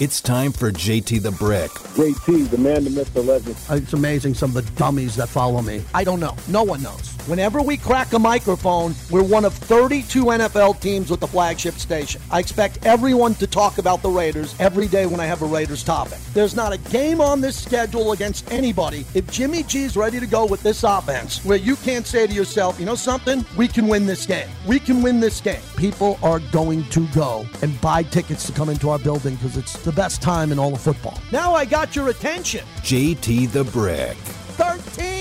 It's time for JT the Brick. JT, the man, the myth, the legend. It's amazing some of the dummies that follow me. I don't know. No one knows. Whenever we crack a microphone, we're one of 32 NFL teams with the flagship station. I expect everyone to talk about the Raiders every day when I have a Raiders topic. There's not a game on this schedule against anybody if Jimmy G's ready to go with this offense where you can't say to yourself, you know something? We can win this game. We can win this game. People are going to go and buy tickets to come into our building because it's the best time in all of football. Now I got your attention. JT the Brick. 13?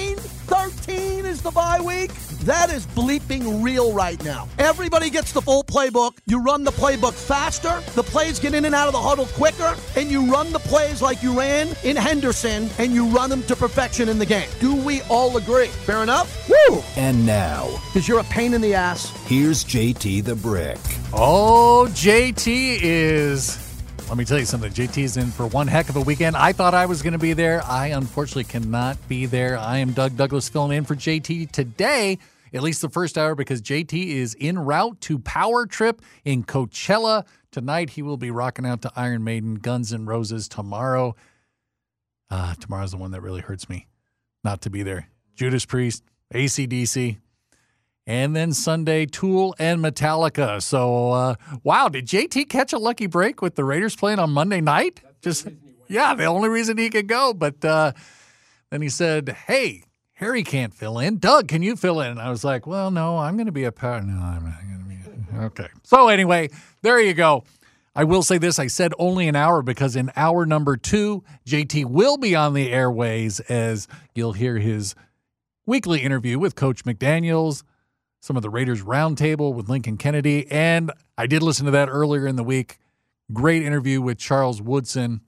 13 is the bye week? That is bleeping real right now. Everybody gets the full playbook. You run the playbook faster, the plays get in and out of the huddle quicker, and you run the plays like you ran in Henderson, and you run them to perfection in the game. Do we all agree? Fair enough? Woo! And now, Because you're a pain in the ass. here's JT the Brick. Oh, JT is. Let me tell you something. JT is in for one heck of a weekend. I thought I was going to be there. I unfortunately cannot be there. I am Doug Douglas filling in for JT today, at least the first hour, because JT is en route to Power Trip in Coachella. Tonight, he will be rocking out to Iron Maiden, Guns N' Roses tomorrow. Uh, tomorrow's the one that really hurts me not to be there. Judas Priest, ACDC, and then Sunday, Tool and Metallica. So, uh, wow, did JT catch a lucky break with the Raiders playing on Monday night? Just, yeah, the only reason he could go. But uh, then he said, hey, Harry can't fill in. Doug, can you fill in? And I was like, well, no, I'm going to be a part. No, I'm not going to be. Okay. So, anyway, there you go. I will say this I said only an hour because in hour number two, JT will be on the airways as you'll hear his weekly interview with Coach McDaniels, some of the Raiders roundtable with Lincoln Kennedy. And I did listen to that earlier in the week. Great interview with Charles Woodson.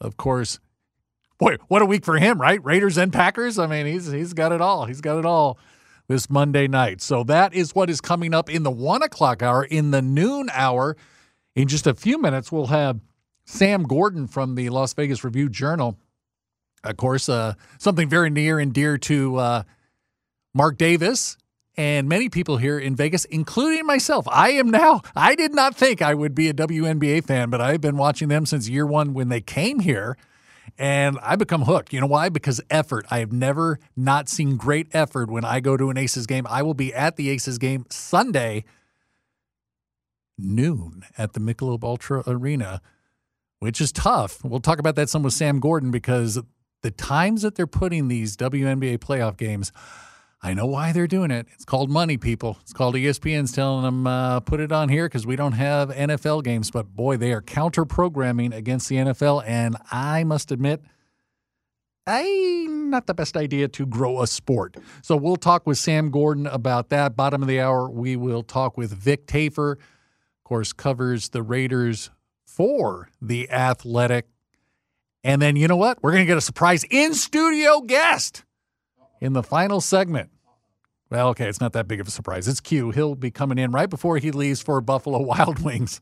Of course, boy, what a week for him, right? Raiders and Packers. I mean, he's he's got it all. He's got it all this Monday night. So that is what is coming up in the one o'clock hour. In the noon hour, in just a few minutes, we'll have Sam Gordon from the Las Vegas Review Journal. Of course, uh, something very near and dear to uh, Mark Davis and many people here in Vegas, including myself. I am now. I did not think I would be a WNBA fan, but I've been watching them since year one when they came here. And I become hooked. You know why? Because effort. I have never not seen great effort when I go to an Aces game. I will be at the Aces game Sunday, noon at the Michelob Ultra Arena, which is tough. We'll talk about that some with Sam Gordon because the times that they're putting these WNBA playoff games, I know why they're doing it. It's called money, people. It's called ESPN's telling them uh, put it on here because we don't have NFL games. But boy, they are counter programming against the NFL, and I must admit. I not the best idea to grow a sport. So we'll talk with Sam Gordon about that. Bottom of the hour, we will talk with Vic Tafur. Of course, covers the Raiders for the Athletic. And then you know what? We're going to get a surprise in studio guest in the final segment. Well, okay, it's not that big of a surprise. It's Q. He'll be coming in right before he leaves for Buffalo Wild Wings.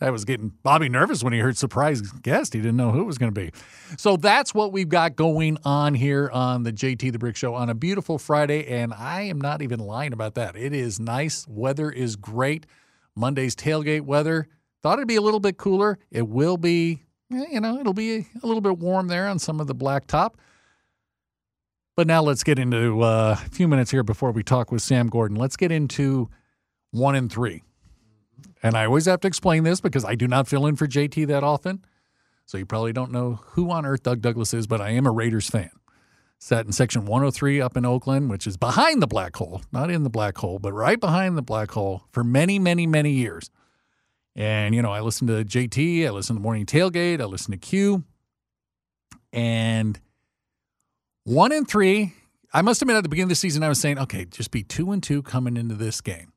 That was getting Bobby nervous when he heard surprise guest. He didn't know who it was going to be. So that's what we've got going on here on the JT the Brick Show on a beautiful Friday. And I am not even lying about that. It is nice. Weather is great. Monday's tailgate weather. Thought it'd be a little bit cooler. It will be, eh, you know, it'll be a little bit warm there on some of the blacktop. But now let's get into uh, a few minutes here before we talk with Sam Gordon. Let's get into one and three. And I always have to explain this because I do not fill in for JT that often. So you probably don't know who on earth Doug Douglas is, but I am a Raiders fan. Sat in section 103 up in Oakland, which is behind the black hole, not in the black hole, but right behind the black hole for many, many, many years. And, you know, I listened to JT, I listened to Morning Tailgate, I listened to Q. And one and three, I must admit at the beginning of the season, I was saying, okay, just be two and two coming into this game.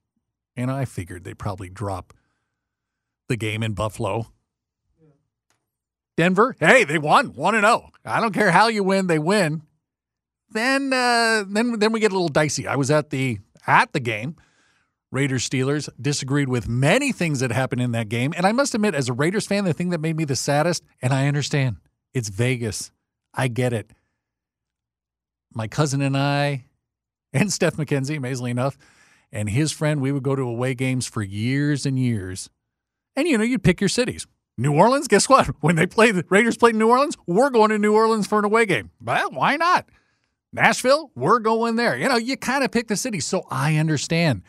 And I figured they'd probably drop the game in Buffalo. Denver, hey, they won one and zero. I don't care how you win, they win. Then, uh, then, then we get a little dicey. I was at the at the game. Raiders Steelers disagreed with many things that happened in that game, and I must admit, as a Raiders fan, the thing that made me the saddest, and I understand, it's Vegas. I get it. My cousin and I, and Steph McKenzie, amazingly enough, and his friend, we would go to away games for years and years. And you know, you'd pick your cities. New Orleans, guess what? When they play the Raiders played in New Orleans, we're going to New Orleans for an away game. Well, why not? Nashville, we're going there. You know, you kind of pick the city. So I understand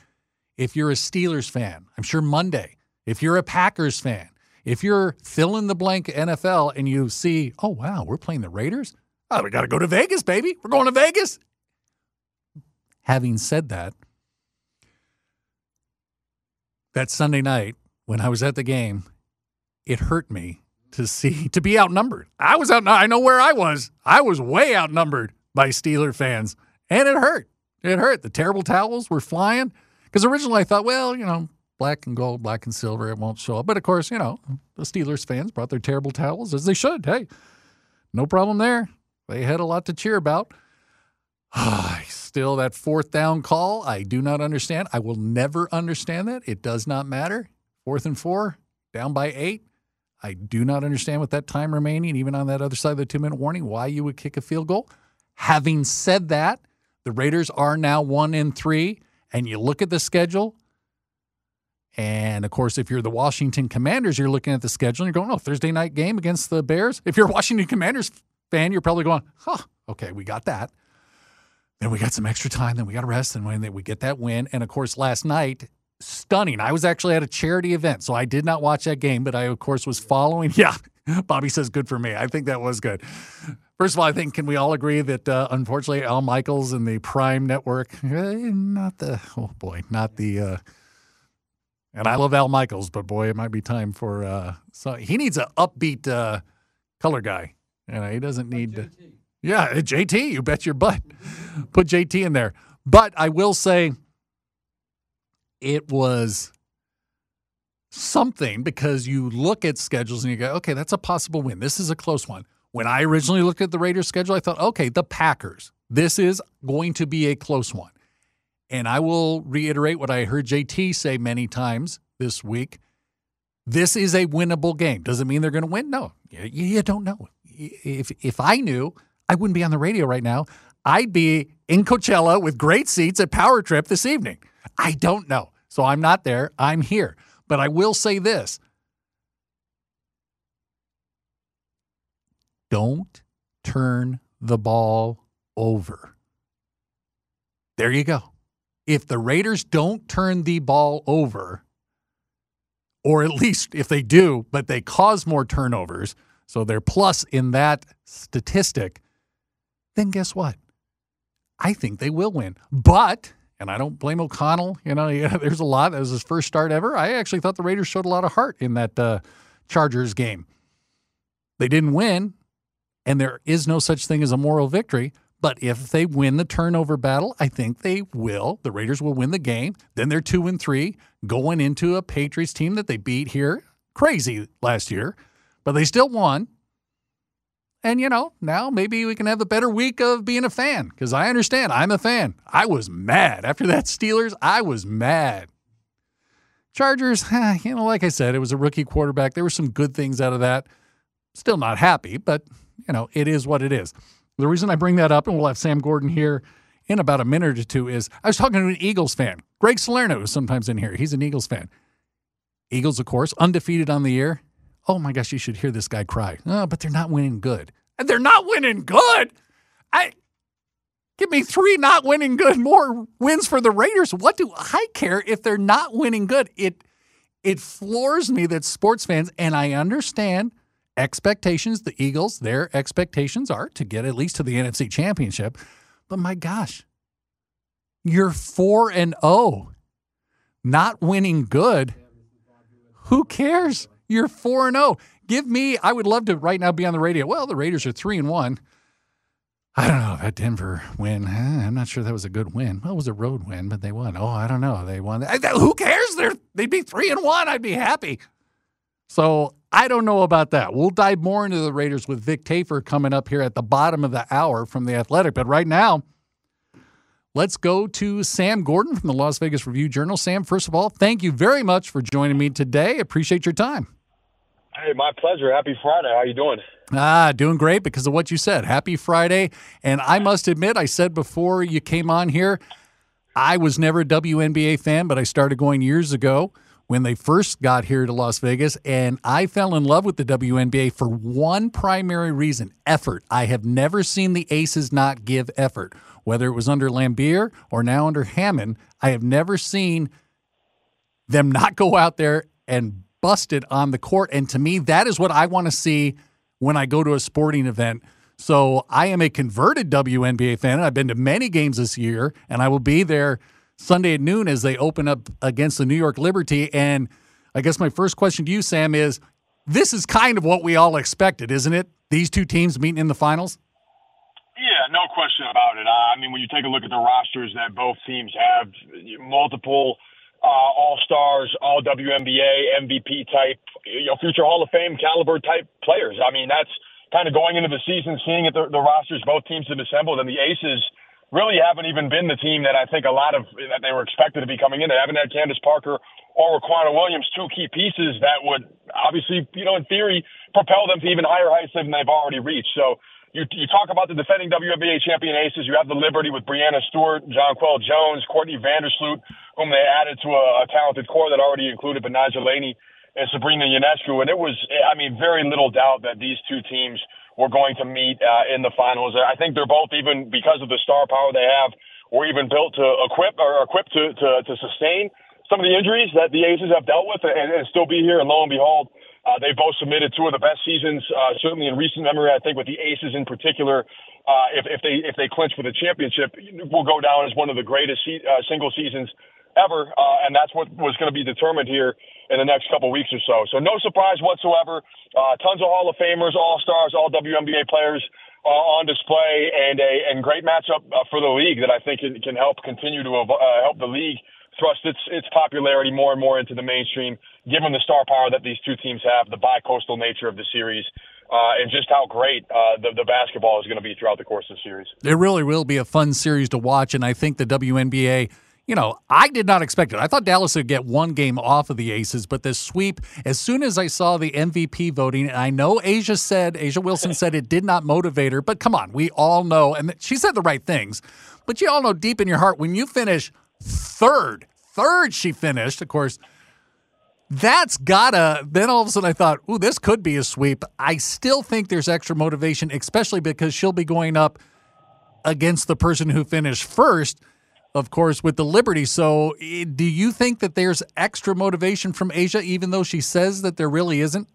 if you're a Steelers fan, I'm sure Monday, if you're a Packers fan, if you're fill in the blank NFL and you see, oh, wow, we're playing the Raiders. Oh, we got to go to Vegas, baby. We're going to Vegas. Having said that, that Sunday night when I was at the game, it hurt me to see to be outnumbered. I was out. I know where I was. I was way outnumbered by Steeler fans, and it hurt. It hurt. The terrible towels were flying because originally I thought, well, you know, black and gold, black and silver, it won't show up. But of course, you know, the Steelers fans brought their terrible towels as they should. Hey, no problem there. They had a lot to cheer about. Still, that fourth down call, I do not understand. I will never understand that. It does not matter. Fourth and four, down by eight. I do not understand with that time remaining, even on that other side of the two minute warning, why you would kick a field goal. Having said that, the Raiders are now one in three, and you look at the schedule. And of course, if you're the Washington Commanders, you're looking at the schedule and you're going, oh, Thursday night game against the Bears. If you're Washington Commanders fan, you're probably going, huh, okay, we got that. Then we got some extra time. Then we got to rest. And when we get that win. And of course, last night, stunning. I was actually at a charity event, so I did not watch that game, but I, of course, was following. Yeah, Bobby says good for me. I think that was good. First of all, I think can we all agree that uh, unfortunately Al Michaels and the Prime Network, eh, not the oh boy, not the. Uh, and I love Al Michaels, but boy, it might be time for. Uh, so he needs an upbeat uh, color guy, and he doesn't need. To. Yeah, JT, you bet your butt. Put JT in there. But I will say, it was something because you look at schedules and you go, okay, that's a possible win. This is a close one. When I originally looked at the Raiders schedule, I thought, okay, the Packers, this is going to be a close one. And I will reiterate what I heard JT say many times this week. This is a winnable game. Does it mean they're going to win? No, you, you don't know. If if I knew, I wouldn't be on the radio right now. I'd be in Coachella with great seats at Power Trip this evening. I don't know. So I'm not there. I'm here. But I will say this don't turn the ball over. There you go. If the Raiders don't turn the ball over, or at least if they do, but they cause more turnovers, so they're plus in that statistic, then guess what? I think they will win. But, and I don't blame O'Connell, you know, yeah, there's a lot. That was his first start ever. I actually thought the Raiders showed a lot of heart in that uh, Chargers game. They didn't win, and there is no such thing as a moral victory. But if they win the turnover battle, I think they will. The Raiders will win the game. Then they're two and three going into a Patriots team that they beat here crazy last year, but they still won. And, you know, now maybe we can have a better week of being a fan because I understand I'm a fan. I was mad. After that Steelers, I was mad. Chargers, you know, like I said, it was a rookie quarterback. There were some good things out of that. Still not happy, but, you know, it is what it is. The reason I bring that up, and we'll have Sam Gordon here in about a minute or two, is I was talking to an Eagles fan. Greg Salerno is sometimes in here. He's an Eagles fan. Eagles, of course, undefeated on the year. Oh my gosh, you should hear this guy cry. Oh, but they're not winning good. They're not winning good. I give me three not winning good more wins for the Raiders. What do I care if they're not winning good? It it floors me that sports fans, and I understand expectations, the Eagles, their expectations are to get at least to the NFC championship. But my gosh, you're 4 and 0. Not winning good. Who cares? You're 4 and 0. Give me I would love to right now be on the radio. Well, the Raiders are 3 and 1. I don't know that Denver win. Eh, I'm not sure that was a good win. Well, it was a road win, but they won. Oh, I don't know. They won. Eh, who cares? They're they'd be three and one. I'd be happy. So I don't know about that. We'll dive more into the Raiders with Vic Tafur coming up here at the bottom of the hour from the Athletic. But right now, let's go to Sam Gordon from the Las Vegas Review Journal. Sam, first of all, thank you very much for joining me today. Appreciate your time. Hey, my pleasure. Happy Friday. How you doing? Ah, doing great because of what you said. Happy Friday. And I must admit, I said before you came on here, I was never a WNBA fan, but I started going years ago when they first got here to Las Vegas, and I fell in love with the WNBA for one primary reason effort. I have never seen the Aces not give effort. Whether it was under Laimbeer or now under Hammon, I have never seen them not go out there and bust it on the court. And to me, that is what I want to see when I go to a sporting event. So I am a converted WNBA fan. I've been to many games this year, and I will be there Sunday at noon as they open up against the New York Liberty. And I guess my first question to you, Sam, is this is kind of what we all expected, isn't it? These two teams meeting in the finals? Yeah, no question about it. I mean, when you take a look at the rosters that both teams have, multiple uh, All Stars, All WNBA, MVP type, you know, future Hall of Fame caliber type players. I mean, that's kind of going into the season, seeing the, the rosters both teams have assembled, and the Aces really haven't even been the team that I think a lot of that they were expected to be coming in. They haven't had Candace Parker or Riquna Williams, two key pieces that would obviously, you know, in theory, propel them to even higher heights than they've already reached. So you, you talk about the defending WNBA champion Aces. You have the Liberty with Breanna Stewart, Jonquel Jones, Courtney Vandersloot, whom they added to a, a talented core that already included Betnijah Laney and Sabrina Ionescu. And it was, I mean, very little doubt that these two teams – we're going to meet uh, in the finals. I think they're both even because of the star power they have, were even built to equip or equipped to, to, to sustain some of the injuries that the Aces have dealt with and, and still be here. And lo and behold, uh, they both submitted two of the best seasons, uh, certainly in recent memory. I think with the Aces in particular, uh, if, if they if they clinch for the championship, will go down as one of the greatest se- uh, single seasons ever, uh, and that's what was going to be determined here in the next couple weeks or so. So no surprise whatsoever. Uh, tons of Hall of Famers, All Stars, all WNBA players uh, on display, and a and great matchup uh, for the league that I think can, can help continue to uh, help the league thrust its its popularity more and more into the mainstream, given the star power that these two teams have, the bi-coastal nature of the series. Uh, and just how great uh, the, the basketball is going to be throughout the course of the series. It really will be a fun series to watch, and I think the WNBA you know, I did not expect it. I thought Dallas would get one game off of the Aces, but this sweep, as soon as I saw the MVP voting, and I know A'ja said, A'ja Wilson said it did not motivate her, but come on, we all know, and she said the right things, but you all know deep in your heart, when you finish third, third she finished, of course, that's gotta, then all of a sudden I thought, ooh, this could be a sweep. I still think there's extra motivation, especially because she'll be going up against the person who finished first of course, with the Liberty. So, eh, do you think that there's extra motivation from A'ja, even though she says that there really isn't?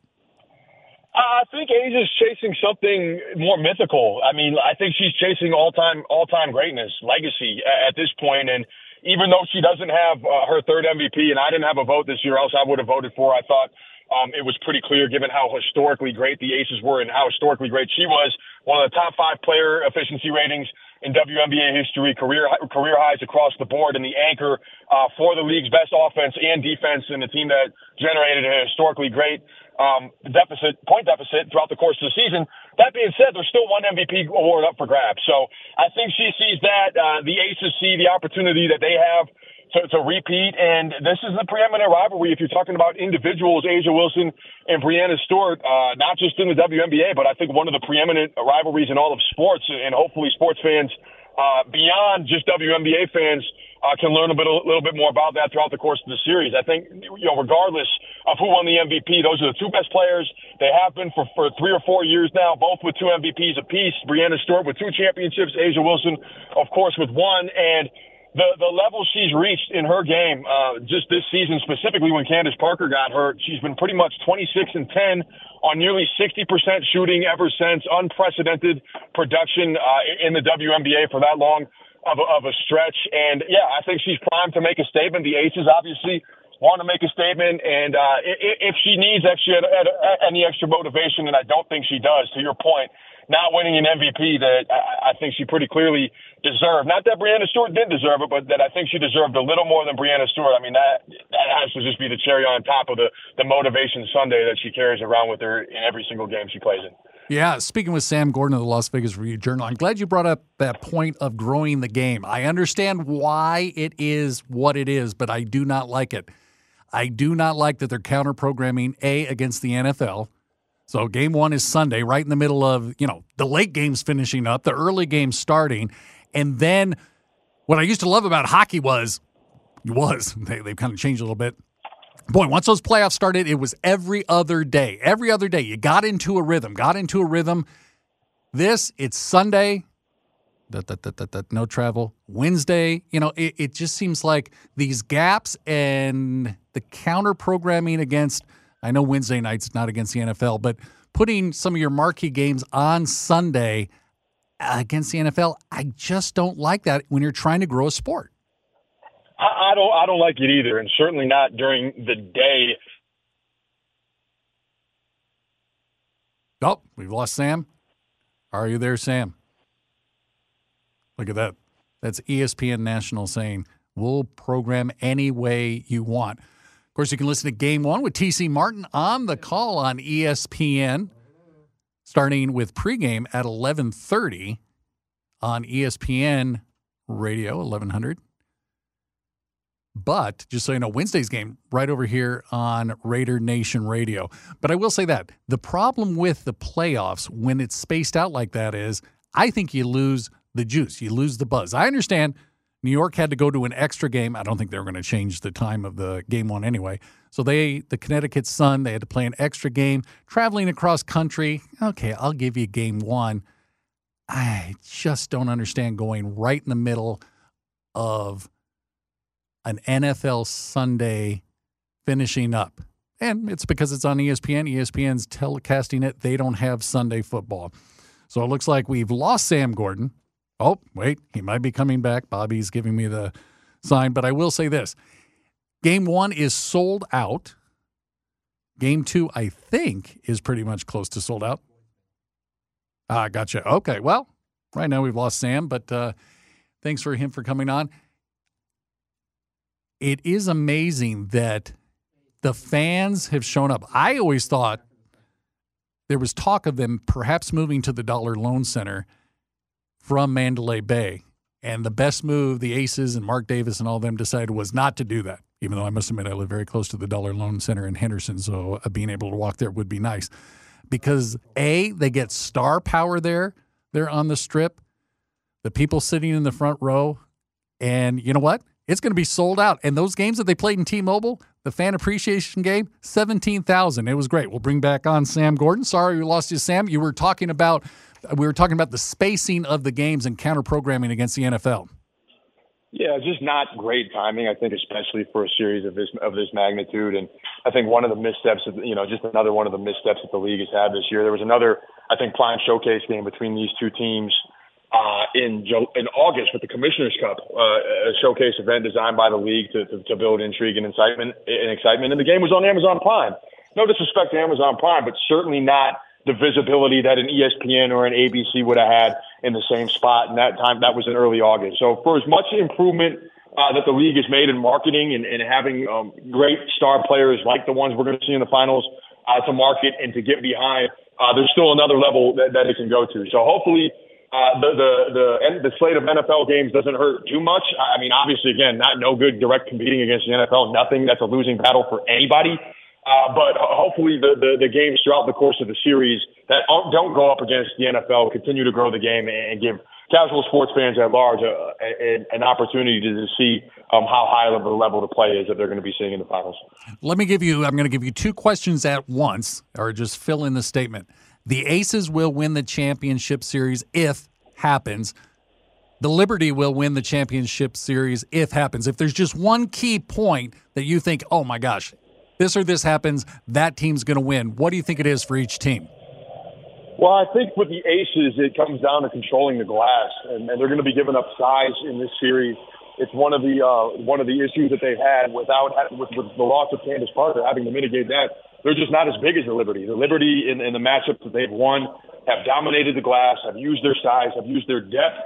I think A'ja's chasing something more mythical. I mean, I think she's chasing all time all time greatness, legacy at this point. And even though she doesn't have uh, her third MVP, and I didn't have a vote this year, else I would have voted for. I thought um, it was pretty clear, given how historically great the Aces were and how historically great she was. One of the top five player efficiency ratings in WNBA history, career career highs across the board, and the anchor uh, for the league's best offense and defense, and a team that generated a historically great um, deficit point deficit throughout the course of the season. That being said, there's still one MVP award up for grabs. So I think she sees that uh, the Aces see the opportunity that they have to, to repeat. And this is the preeminent rivalry if you're talking about individuals, A'ja Wilson and Breanna Stewart, uh, not just in the WNBA, but I think one of the preeminent rivalries in all of sports. And hopefully, sports fans uh, beyond just WNBA fans uh, can learn a bit, a little bit more about that throughout the course of the series. I think, you know, regardless of who won the MVP, those are the two best players. They have been for, for three or four years now, both with two MVPs apiece. Breanna Stewart with two championships, A'ja Wilson, of course, with one. And the the level she's reached in her game, uh, just this season specifically when Candace Parker got hurt, she's been pretty much 26 and 10 on nearly 60% shooting ever since. Unprecedented production uh, in the WNBA for that long of a, of a stretch. And yeah, I think she's primed to make a statement. The Aces obviously want to make a statement, and uh, if she needs extra any extra motivation, and I don't think she does, to your point not winning an MVP that I, think she pretty clearly deserved. Not that Breanna Stewart didn't deserve it, but that I think she deserved a little more than Breanna Stewart. I mean, that that has to just be the cherry on top of the the motivation Sunday that she carries around with her in every single game she plays in. Yeah, speaking with Sam Gordon of the Las Vegas Review Journal, I'm glad you brought up that point of growing the game. I understand why it is what it is, but I do not like it. I do not like that they're counter programming A against the NFL so game one is Sunday, right in the middle of, you know, the late games finishing up, the early games starting. And then what I used to love about hockey was, was, they, they've kind of changed a little bit. Boy, once those playoffs started, it was every other day. Every other day, you got into a rhythm, got into a rhythm. This, it's Sunday, that, that, that, that, that, no travel. Wednesday, you know, it, it just seems like these gaps and the counter programming against, I know Wednesday night's not against the NFL, but putting some of your marquee games on Sunday against the NFL, I just don't like that when you're trying to grow a sport. I, I don't. I don't like it either, and certainly not during the day. Oh, we've lost Sam. Are you there, Sam? Look at that. That's ESPN National saying, we'll program any way you want. Of course, you can listen to Game One with TC Martin on the call on ESPN, starting with pregame at 11:30 on ESPN Radio 1100. But just so you know, Wednesday's game right over here on Raider Nation Radio. But I will say that the problem with the playoffs when it's spaced out like that is I think you lose the juice, you lose the buzz. I understand New York had to go to an extra game. I don't think they were going to change the time of the game one anyway. So they, the Connecticut Sun, they had to play an extra game traveling across country. Okay, I'll give you game one. I just don't understand going right in the middle of an NFL Sunday finishing up. And it's because it's on ESPN. ESPN's telecasting it. They don't have Sunday football. So it looks like we've lost Sam Gordon. Oh, wait, he might be coming back. Bobby's giving me the sign. But I will say this game one is sold out. Game two, I think, is pretty much close to sold out. Ah, gotcha. Okay. Well, right now we've lost Sam, but uh, thanks for him for coming on it is amazing that the fans have shown up. I always thought there was talk of them perhaps moving to the Dollar Loan Center from Mandalay Bay. And the best move the Aces and Mark Davis and all them decided was not to do that, even though I must admit I live very close to the Dollar Loan Center in Henderson. So uh, being able to walk there would be nice. Because A, they get star power there. They're on the strip. The people sitting in the front row. And you know what? It's going to be sold out. And those games that they played in T-Mobile, the fan appreciation game, 17,000. It was great. We'll bring back on Sam Gordon. Sorry we lost you, Sam. You were talking about we were talking about the spacing of the games and counter programming against the NFL. Yeah, just not great timing. I think, especially for a series of this of this magnitude, and I think one of the missteps, of, you know, just another one of the missteps that the league has had this year. There was another, I think, prime showcase game between these two teams uh, in in August with the Commissioner's Cup, uh, a showcase event designed by the league to, to, to build intrigue and excitement and excitement. And the game was on Amazon Prime. No disrespect to Amazon Prime, but certainly not the visibility that an ESPN or an ABC would have had in the same spot. And that time, that was in early August. So for as much improvement uh, that the league has made in marketing and, and having um, great star players like the ones we're going to see in the finals uh, to market and to get behind, uh, there's still another level that, that it can go to. So hopefully uh, the the the the slate of NFL games doesn't hurt too much. I mean, obviously, again, not no good direct competing against the NFL. Nothing. That's a losing battle for anybody. Uh, but hopefully, the, the the games throughout the course of the series that don't go up against the NFL continue to grow the game and give casual sports fans at large a, a, an opportunity to see um, how high of a level the play is that they're going to be seeing in the finals. Let me give you. I'm going to give you two questions at once, or just fill in the statement. The Aces will win the championship series if happens. The Liberty will win the championship series if happens. If there's just one key point that you think, oh my gosh, this or this happens, that team's going to win. What do you think it is for each team? Well, I think with the Aces, it comes down to controlling the glass, and, and they're going to be giving up size in this series. It's one of the uh, one of the issues that they've had without with, with the loss of Candace Parker, having to mitigate that they're just not as big as the Liberty. The Liberty in, in the matchups that they've won have dominated the glass, have used their size, have used their depth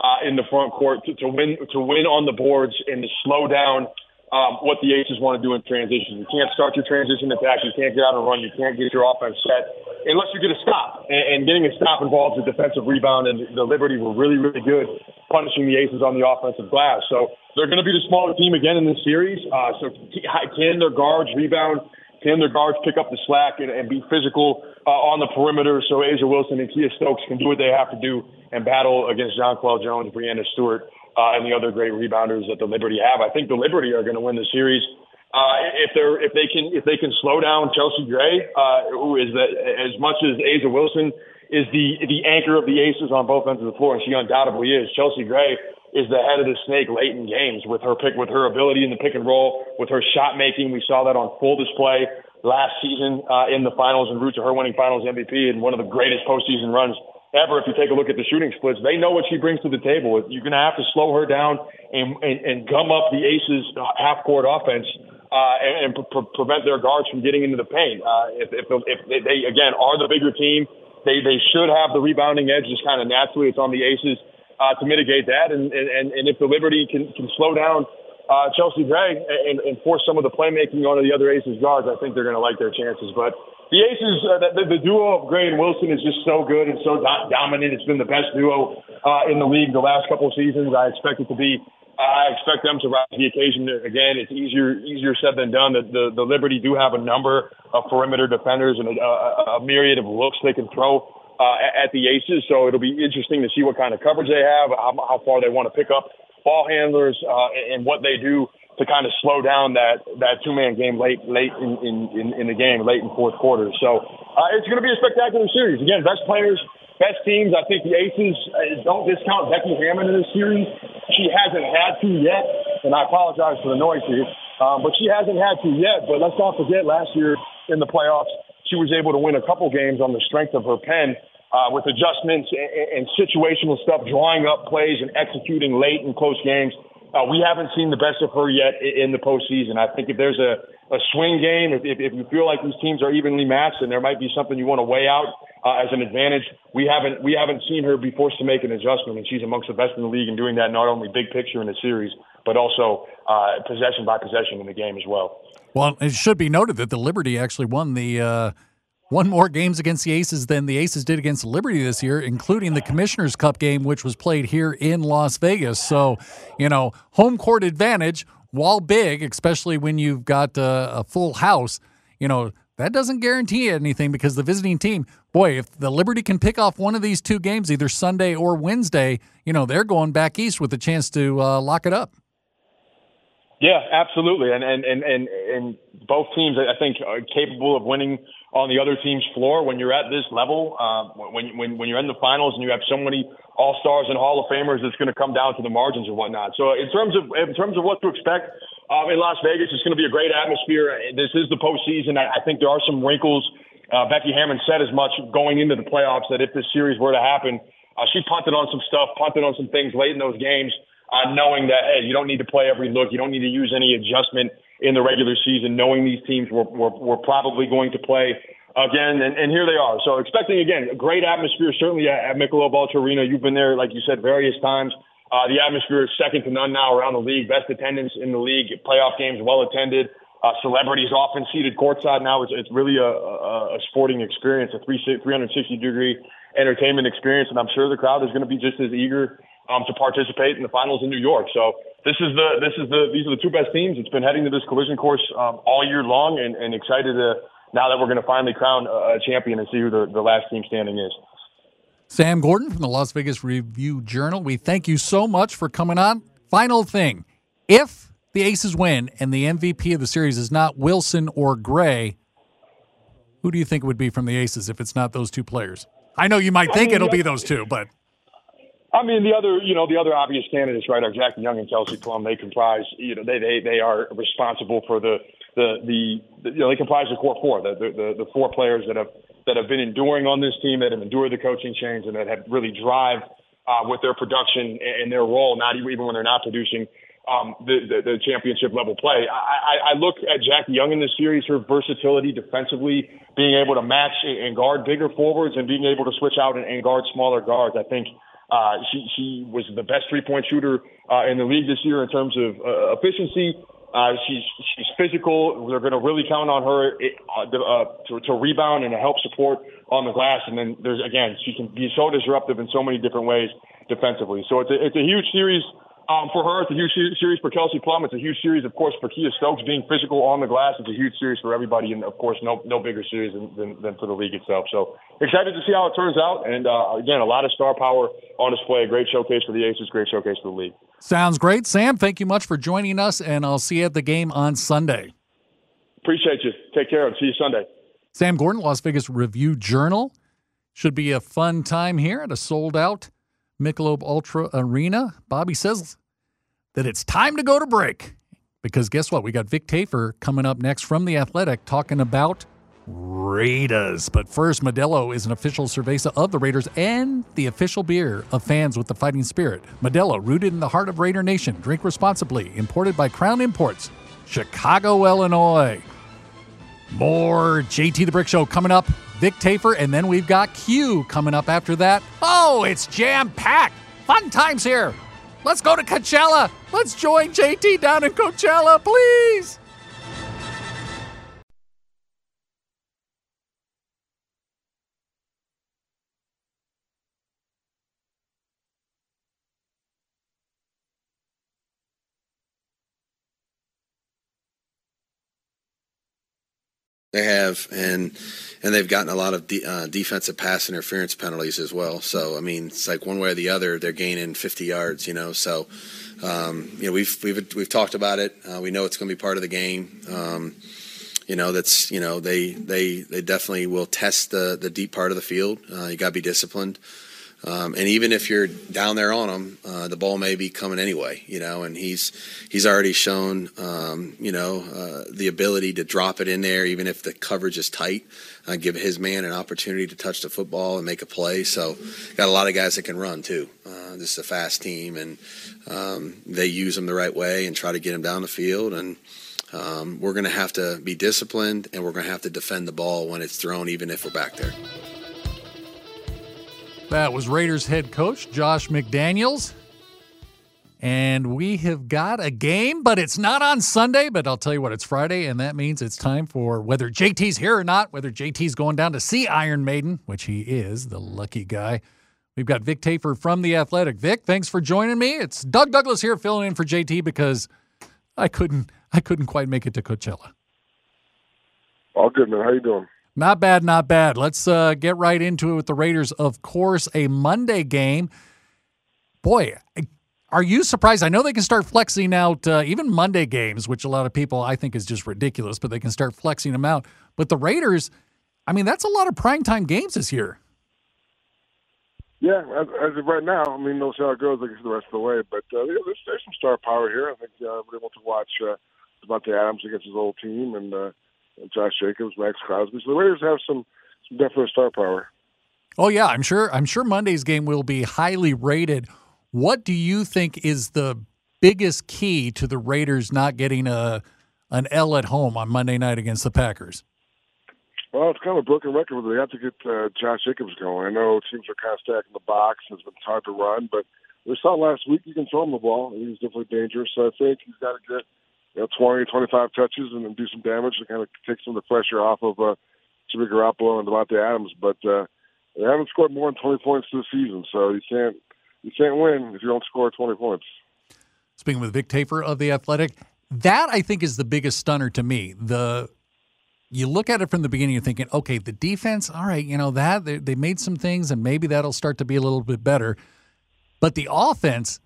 uh, in the front court to, to win to win on the boards and to slow down um, what the Aces want to do in transition. You can't start your transition attack. You can't get out and run. You can't get your offense set unless you get a stop. And, and getting a stop involves a defensive rebound, and the Liberty were really, really good punishing the Aces on the offensive glass. So they're going to be the smaller team again in this series. Uh, so can their guards rebound? Can their guards pick up the slack and, and be physical uh, on the perimeter so A'ja Wilson and Kiah Stokes can do what they have to do and battle against John Jonquel Jones, Breanna Stewart, uh, and the other great rebounders that the Liberty have. I think the Liberty are going to win the series Uh, if they're if they can if they can slow down Chelsea Gray, uh, who is as much as A'ja Wilson is the the anchor of the Aces on both ends of the floor, and she undoubtedly is. Chelsea Gray is the head of the snake late in games with her pick with her ability in the pick and roll, with her shot making. We saw that on full display last season uh, in the finals and route to her winning Finals MVP and one of the greatest postseason runs ever. If you take a look at the shooting splits, they know what she brings to the table. You're going to have to slow her down and, and, and gum up the Aces half court offense uh, and, and pre- prevent their guards from getting into the paint. Uh, if, if, if they, again, are the bigger team, they, they should have the rebounding edge just kind of naturally. It's on the Aces uh, to mitigate that. And, and, and if the Liberty can, can slow down uh, Chelsea Gray and, and force some of the playmaking onto the other Aces guards, I think they're going to like their chances. But the Aces, uh, the, the duo of Gray and Wilson is just so good and so do- dominant. It's been the best duo uh, in the league the last couple of seasons. I expect it to be I expect them to rise to the occasion. Again, it's easier easier said than done. The, the, the Liberty do have a number of perimeter defenders and a, a, a myriad of looks they can throw uh, at the Aces. So it'll be interesting to see what kind of coverage they have, how, how far they want to pick up ball handlers, uh, and what they do to kind of slow down that that two man game late late in, in, in the game, late in fourth quarter. So uh, it's going to be a spectacular series. Again, best players best teams. I think the Aces uh, don't discount Becky Hammon in this series. She hasn't had to yet, and I apologize for the noise here, um, but she hasn't had to yet. But let's not forget last year in the playoffs, she was able to win a couple games on the strength of her pen. Uh, with adjustments and, and situational stuff, drawing up plays and executing late in close games. Uh, we haven't seen the best of her yet in the postseason. I think if there's a, a swing game, if, if, you feel like these teams are evenly matched and there might be something you want to weigh out uh, as an advantage, we haven't we haven't seen her be forced to make an adjustment, and she's amongst the best in the league in doing that. Not only big picture in the series, but also uh, possession by possession in the game as well. Well, it should be noted that the Liberty actually won the. Uh won more games against the Aces than the Aces did against Liberty this year, including the Commissioner's Cup game, which was played here in Las Vegas. So, you know, home court advantage, while big, especially when you've got a, a full house, you know, that doesn't guarantee anything because the visiting team, boy, if the Liberty can pick off one of these two games, either Sunday or Wednesday, you know, they're going back east with a chance to uh, lock it up. Yeah, absolutely, and and and and, and both teams, I think, are capable of winning on the other team's floor when you're at this level. Uh, when when when you're in the finals and you have so many All Stars and Hall of Famers, it's going to come down to the margins and whatnot. So in terms of in terms of what to expect um, in Las Vegas, it's going to be a great atmosphere. This is the postseason. I, I think there are some wrinkles. Uh, Becky Hammon said as much going into the playoffs that if this series were to happen, uh, she punted on some stuff, punted on some things late in those games, uh, knowing that hey, you don't need to play every look, you don't need to use any adjustment in the regular season, knowing these teams were, were, were probably going to play again, and, and here they are. So expecting again a great atmosphere, certainly at, at Michelob Ultra Arena. You've been there, like you said, various times. Uh, the atmosphere is second to none now around the league. Best attendance in the league. Playoff games well attended. Uh, celebrities often seated courtside now. It's, it's really a, a, a sporting experience, a 360 degree entertainment experience, and I'm sure the crowd is going to be just as eager um, to participate in the finals in New York. So this is the this is the these are the two best teams. It's been heading to this collision course um, all year long, and, and excited to now that we're going to finally crown a champion and see who the, the last team standing is. Sam Gordon from the Las Vegas Review Journal. We thank you so much for coming on. Final thing, if the Aces win and the MVP of the series is not Wilson or Gray, who do you think would be from the Aces if it's not those two players? I know you might think I mean, it'll be those two, but I mean, the other, you know, the other obvious candidates, right, are Jack Young and Kelsey Plum. They comprise, you know, they they they are responsible for the the the, the you know they comprise the core four, the, the the four players that have that have been enduring on this team, that have endured the coaching change, and that have really drive uh, with their production and their role, not even when they're not producing. Um, the, the, the championship level play. I, I, I look at Jackie Young in this series, her versatility defensively, being able to match and guard bigger forwards and being able to switch out and, and guard smaller guards. I think uh, she she was the best three point shooter uh, in the league this year in terms of uh, efficiency. Uh, she's she's physical. They're going to really count on her uh, uh, to, to rebound and to help support on the glass. And then there's again, she can be so disruptive in so many different ways defensively. So it's a, it's a huge series um, for her, it's a huge series for Kelsey Plum. It's a huge series, of course, for Kiah Stokes being physical on the glass. It's a huge series for everybody, and of course, no no bigger series than, than, than for the league itself. So excited to see how it turns out. And uh, again, a lot of star power on display. A great showcase for the Aces. Great showcase for the league. Sounds great, Sam. Thank you much for joining us, and I'll see you at the game on Sunday. Appreciate you. Take care and see you Sunday. Sam Gordon, Las Vegas Review Journal. Should be a fun time here at a sold out Michelob Ultra Arena. Bobby says that it's time to go to break because guess what? We got Vic Tafur coming up next from The Athletic talking about Raiders. But first, Modelo is an official cerveza of the Raiders and the official beer of fans with the fighting spirit. Modelo, rooted in the heart of Raider Nation. Drink responsibly. Imported by Crown Imports, Chicago, Illinois. More JT the Brick Show coming up. Vic Tafur, and then we've got Q coming up after that. Oh, it's jam packed. Fun times here. Let's go to Coachella. Let's join JT down in Coachella, please. They have, and and they've gotten a lot of de- uh, defensive pass interference penalties as well. So I mean, it's like one way or the other, they're gaining 50 yards. You know, so um, you know we've we've we've talked about it. Uh, we know it's going to be part of the game. Um, you know, that's you know they they they definitely will test the the deep part of the field. Uh, you got to be disciplined. Um, and even if you're down there on him, uh, the ball may be coming anyway, you know. And he's he's already shown, um, you know, uh, the ability to drop it in there, even if the coverage is tight. Uh, give his man an opportunity to touch the football and make a play. So, got a lot of guys that can run too. Uh, this is a fast team, and um, they use them the right way and try to get them down the field. And um, we're going to have to be disciplined, and we're going to have to defend the ball when it's thrown, even if we're back there. That was Raiders head coach Josh McDaniels. And we have got a game, but it's not on Sunday. But I'll tell you what, it's Friday, and that means it's time for whether JT's here or not, whether JT's going down to see Iron Maiden, which he is, the lucky guy. We've got Vic Tafur from The Athletic. Vic, thanks for joining me. It's Doug Douglas here filling in for JT because I couldn't I couldn't quite make it to Coachella. All good, man. How you doing? Not bad, not bad. Let's uh, get right into it with the Raiders. Of course, a Monday game. Boy, are you surprised? I know they can start flexing out uh, even Monday games, which a lot of people I think is just ridiculous, but they can start flexing them out. But the Raiders, I mean, that's a lot of primetime games this year. Yeah, as, as of right now, I mean, we'll see how it goes like, the rest of the way. But uh, there's, there's some star power here. I think uh, we're able to watch uh, Davante Adams against his old team and uh, Josh Jacobs, Maxx Crosby. So the Raiders have some, some definite star power. Oh yeah, I'm sure. I'm sure Monday's game will be highly rated. What do you think is the biggest key to the Raiders not getting a an L at home on Monday night against the Packers? Well, it's kind of a broken record. They have to get uh, Josh Jacobs going. I know teams are kind of stacking the box. It's been hard to run, but we saw last week you can throw him the ball. He's definitely dangerous. So I think he's got to get you know, 20, 25 touches and then do some damage to kind of take some of the pressure off of uh, Jimmy Garoppolo and Davante Adams. But uh, they haven't scored more than 20 points this season, so you can't you can't win if you don't score 20 points. Speaking with Vic Tafur of the Athletic, that I think is the biggest stunner to me. The you look at it from the beginning, you're thinking, okay, the defense, all right, you know that they, they made some things, and maybe that'll start to be a little bit better. But the offense,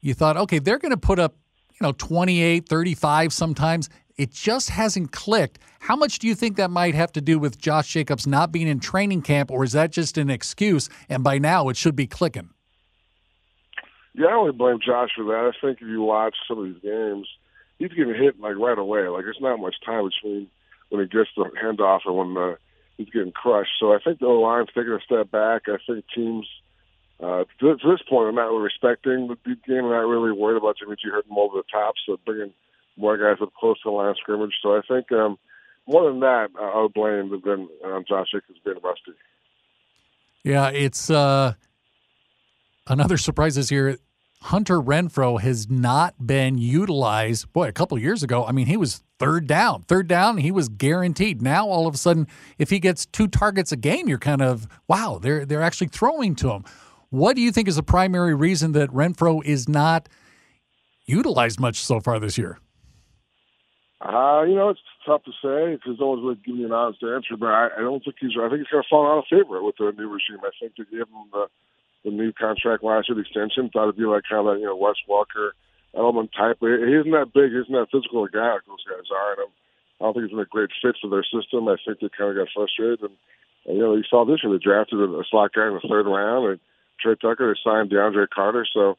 you thought, okay, they're going to put up know, 28, 35 sometimes. It just hasn't clicked. How much do you think that might have to do with Josh Jacobs not being in training camp, or is that just an excuse? And by now, it should be clicking. Yeah, I only blame Josh for that. I think if you watch some of these games, he's getting hit like right away. Like there's not much time between when he gets the handoff and when the, he's getting crushed. So I think the O line's taking a step back. I think teams uh, to, to this point, I'm not really respecting the game. I'm not really worried about Jimmy G hurting over the top, so bringing more guys up close to the line of scrimmage. So I think um, more than that, uh, I would blame the been um, Josh Jacobs being rusty. Yeah, it's uh, another surprise this year. Hunter Renfrow has not been utilized. Boy, a couple years ago, I mean, he was third down. Third down, he was guaranteed. Now, all of a sudden, if he gets two targets a game, you're kind of wow. They're they're actually throwing to him. What do you think is the primary reason that Renfrow is not utilized much so far this year? Uh, you know, it's tough to say because no one's really giving you an honest answer. But I, I don't think he's. I think he's going to fall out of favor with the new regime. I think they gave him the the new contract last year, the extension. Thought it'd be like kind of that, you know, Wes Welker element type. He isn't that big. He isn't that physical a guy like those guys are. And I don't think he's been a great fit for their system. I think they kind of got frustrated. And, and you know, you saw this year they drafted a slot guy in the third round, and Tre Tucker. Signed DeAndre Carter, so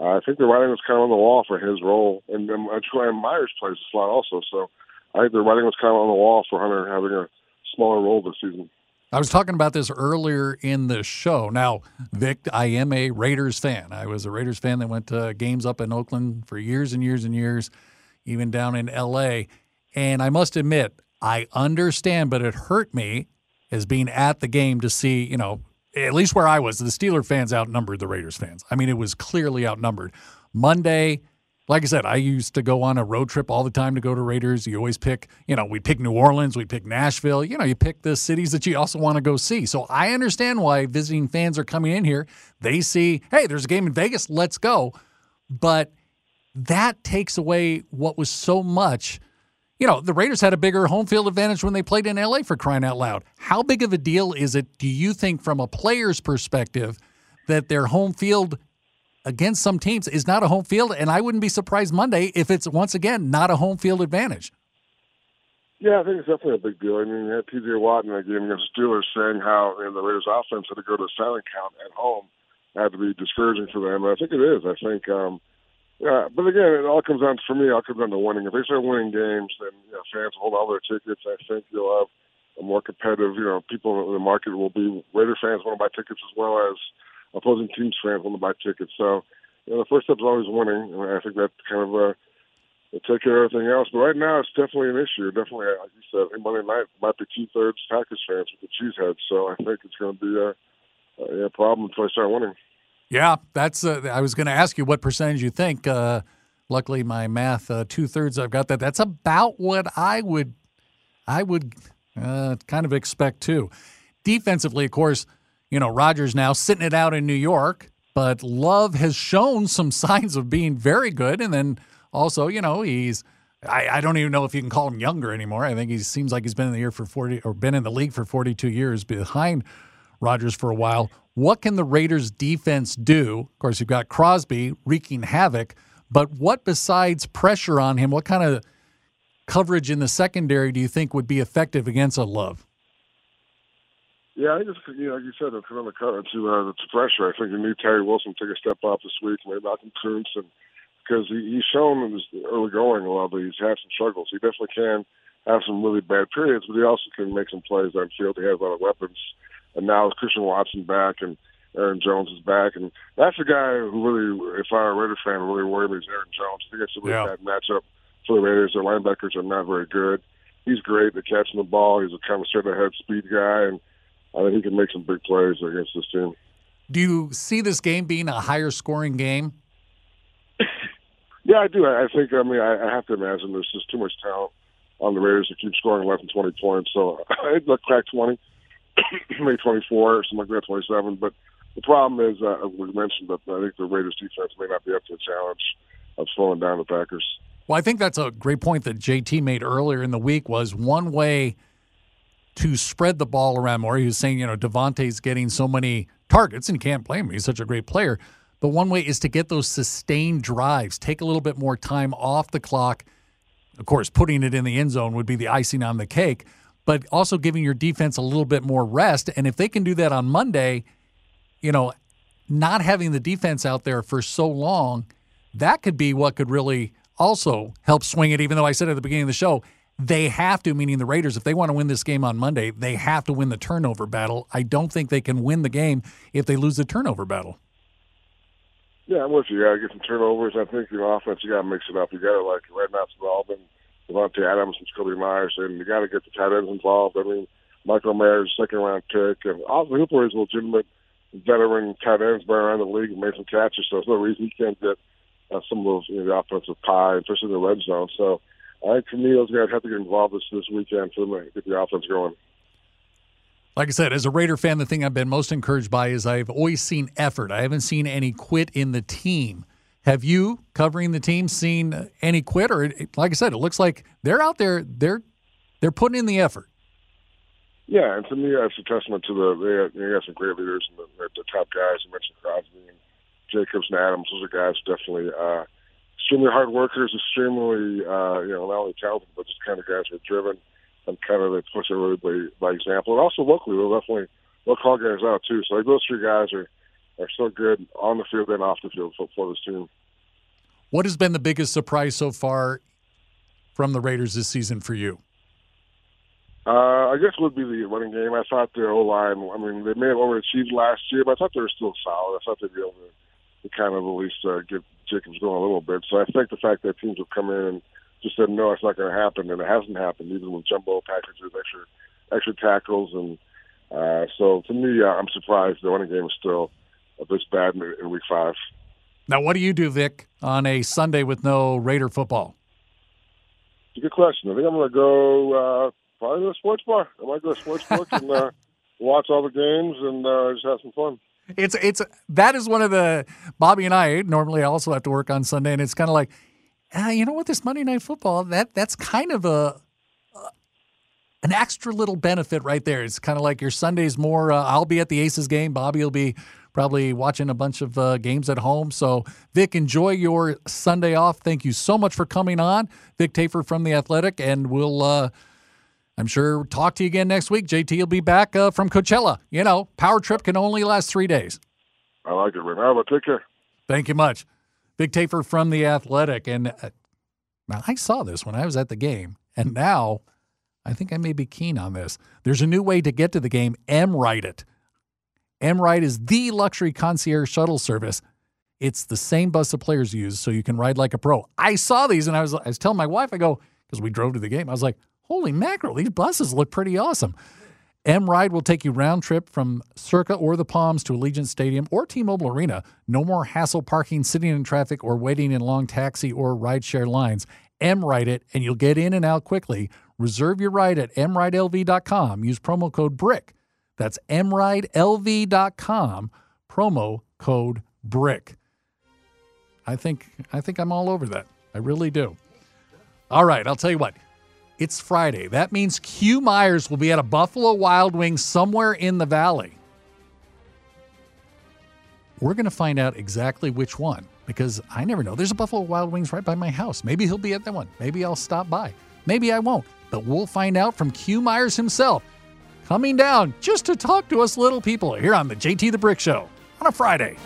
uh, I think the writing was kind of on the wall for his role. And, and Troy Myers plays the slot also, so I think the writing was kind of on the wall for Hunter having a smaller role this season. I was talking about this earlier in the show. Now, Vic, I am a Raiders fan. I was a Raiders fan that went to games up in Oakland for years and years and years, even down in LA. And I must admit, I understand, but it hurt me as being at the game to see, you know, at least where I was, the Steeler fans outnumbered the Raiders fans. I mean, it was clearly outnumbered. Monday, like I said, I used to go on a road trip all the time to go to Raiders. You always pick, you know, we pick New Orleans, we pick Nashville. You know, you pick the cities that you also want to go see. So I understand why visiting fans are coming in here. They see, hey, there's a game in Vegas, let's go. But that takes away what was so much. You know, the Raiders had a bigger home field advantage when they played in LA for crying out loud. How big of a deal is it, do you think, from a player's perspective, that their home field against some teams is not a home field, and I wouldn't be surprised Monday if it's once again not a home field advantage. Yeah, I think it's definitely a big deal. I mean, you had T.J. Watt in that game against the Steelers saying how you know, the Raiders' offense had to go to a silent count at home had to be discouraging for them. And I think it is. I think, um, yeah. But again, it all comes down to for me. It all comes down to winning. If they start winning games, then you know, fans hold all their tickets. I think you'll have a more competitive. You know, people in the market will be Raider fans want to buy tickets as well as opposing teams fans want to buy tickets. So, you know, the first step is always winning, and I think that kind of uh, will take care of everything else. But right now, it's definitely an issue. Definitely, like you said, Monday night might be two thirds Packers fans with the cheeseheads. So I think it's going to be a, a problem until I start winning. Yeah, that's. Uh, I was going to ask you what percentage you think. Uh, luckily, my math uh, two thirds. I've got that. That's about what I would, I would, uh, kind of expect too. Defensively, of course, you know, Rodgers now sitting it out in New York, but Love has shown some signs of being very good. And then also, you know, he's I, I, don't even know if you can call him younger anymore. I think he seems like he's been in the year for 40 or been in the league for 42 years behind Rodgers for a while. What can the Raiders defense do? Of course, you've got Crosby wreaking havoc, but what besides pressure on him, what kind of coverage in the secondary do you think would be effective against a Love? Yeah, I just you know, like you said, it's another to uh, to pressure. I think you need Tyree Wilson take a step up this week, maybe Malcolm Koonce, and because he, he's shown in his early going a lot, but he's had some struggles. He definitely can have some really bad periods, but he also can make some plays on field. He has a lot of weapons, and now with Christian Watson back and Aaron Jones is back, and that's a guy who really, if I'm a Raider fan, really worried me is Aaron Jones. I think it's a really yeah. bad matchup for the Raiders. Their linebackers are not very good. He's great at catching the ball. He's a kind of straight ahead speed guy, and I think he can make some big plays against this team. Do you see this game being a higher scoring game? yeah, I do. I think. I mean, I, I have to imagine there's just too much talent on the Raiders to keep scoring less than 20 points. So I'd look crack 20, maybe 24 or something like that, 27. But the problem is, uh, we mentioned that I think the Raiders defense may not be up to the challenge of slowing down the Packers. Well, I think that's a great point that JT made earlier in the week. Was one way to spread the ball around more. He was saying, you know, Davante's getting so many targets, and can't blame him. He's such a great player. But one way is to get those sustained drives, take a little bit more time off the clock. Of course, putting it in the end zone would be the icing on the cake, but also giving your defense a little bit more rest. And if they can do that on Monday, you know, not having the defense out there for so long, that could be what could really also help swing it. Even though I said at the beginning of the show, they have to, meaning the Raiders, if they want to win this game on Monday, they have to win the turnover battle. I don't think they can win the game if they lose the turnover battle. Yeah, I'm with you. You got to get some turnovers. I think your offense, you got to mix it up. You got to, like, right now it's all been Davante Adams and Jakobi Meyers, and you got to get the tight ends involved. I mean, Michael Mayer's second round pick, and Austin Hooper is a legitimate veteran tight ends been around the league and made some catches, so there's no reason he can't get uh, some of those, you know, the offensive pie, especially in the red zone. So, I think for me, those guys have to get involved this this weekend to get the offense going. Like I said, as a Raider fan, the thing I've been most encouraged by is I've always seen effort. I haven't seen any quit in the team. Have you, covering the team, seen any quit? Or, like I said, it looks like they're out there. They're they're putting in the effort. Yeah, and to me, that's a testament to the they, got some great leaders and the, the top guys. You mentioned Crosby and Jacobs and Adams. Those are guys definitely uh, extremely hard workers, extremely uh, you know not only talented but just kind of guys who are driven and kind of they push everybody by example. And also locally, they'll definitely they'll call guys out too. So like those three guys are are so good on the field and off the field for, for this team. What has been the biggest surprise so far from the Raiders this season for you? Uh, I guess it would be the running game. I thought their O line. I mean, they may have overachieved last year, but I thought they were still solid. I thought they'd be able to, to kind of at least uh, get Jacobs going a little bit. So I think the fact that teams have come in and just said no, it's not going to happen, and it hasn't happened, even with jumbo packages, extra extra tackles, and uh, so to me, uh, I'm surprised the running game is still this bad in, in Week Five. Now, what do you do, Vic, on a Sunday with no Raider football? It's a good question. I think I'm going to go uh, probably to a sports bar. I might go to a sports book and uh, watch all the games and uh, just have some fun. It's it's that is one of the Bobby and I normally also have to work on Sunday, and it's kind of like, uh, you know what, this Monday Night Football that that's kind of a an extra little benefit right there. It's kind of like your Sunday's more. Uh, I'll be at the Aces game. Bobby will be probably watching a bunch of uh, games at home. So, Vic, enjoy your Sunday off. Thank you so much for coming on, Vic Tafur from the Athletic, and we'll. Uh, I'm sure talk to you again next week. JT will be back uh, from Coachella. You know, power trip can only last three days. I like it, Renata. Take care. Thank you much. Vic Tafur from The Athletic. And uh, I saw this when I was at the game, and now I think I may be keen on this. There's a new way to get to the game. M-Ride it. M-Ride is the luxury concierge shuttle service. It's the same bus the players use, so you can ride like a pro. I saw these, and I was I was telling my wife, I go because we drove to the game. I was like, holy mackerel, these buses look pretty awesome. M-Ride will take you round trip from Circa or the Palms to Allegiant Stadium or T-Mobile Arena. No more hassle parking, sitting in traffic, or waiting in long taxi or rideshare lines. M-Ride it, and you'll get in and out quickly. Reserve your ride at mridelv.com. Use promo code BRICK. That's mridelv.com, promo code BRICK. I think I think I'm all over that. I really do. All right, I'll tell you what. It's Friday. That means Q Myers will be at a Buffalo Wild Wings somewhere in the valley. We're going to find out exactly which one because I never know. There's a Buffalo Wild Wings right by my house. Maybe he'll be at that one. Maybe I'll stop by. Maybe I won't. But we'll find out from Q Myers himself coming down just to talk to us little people here on the JT the Brick Show on a Friday.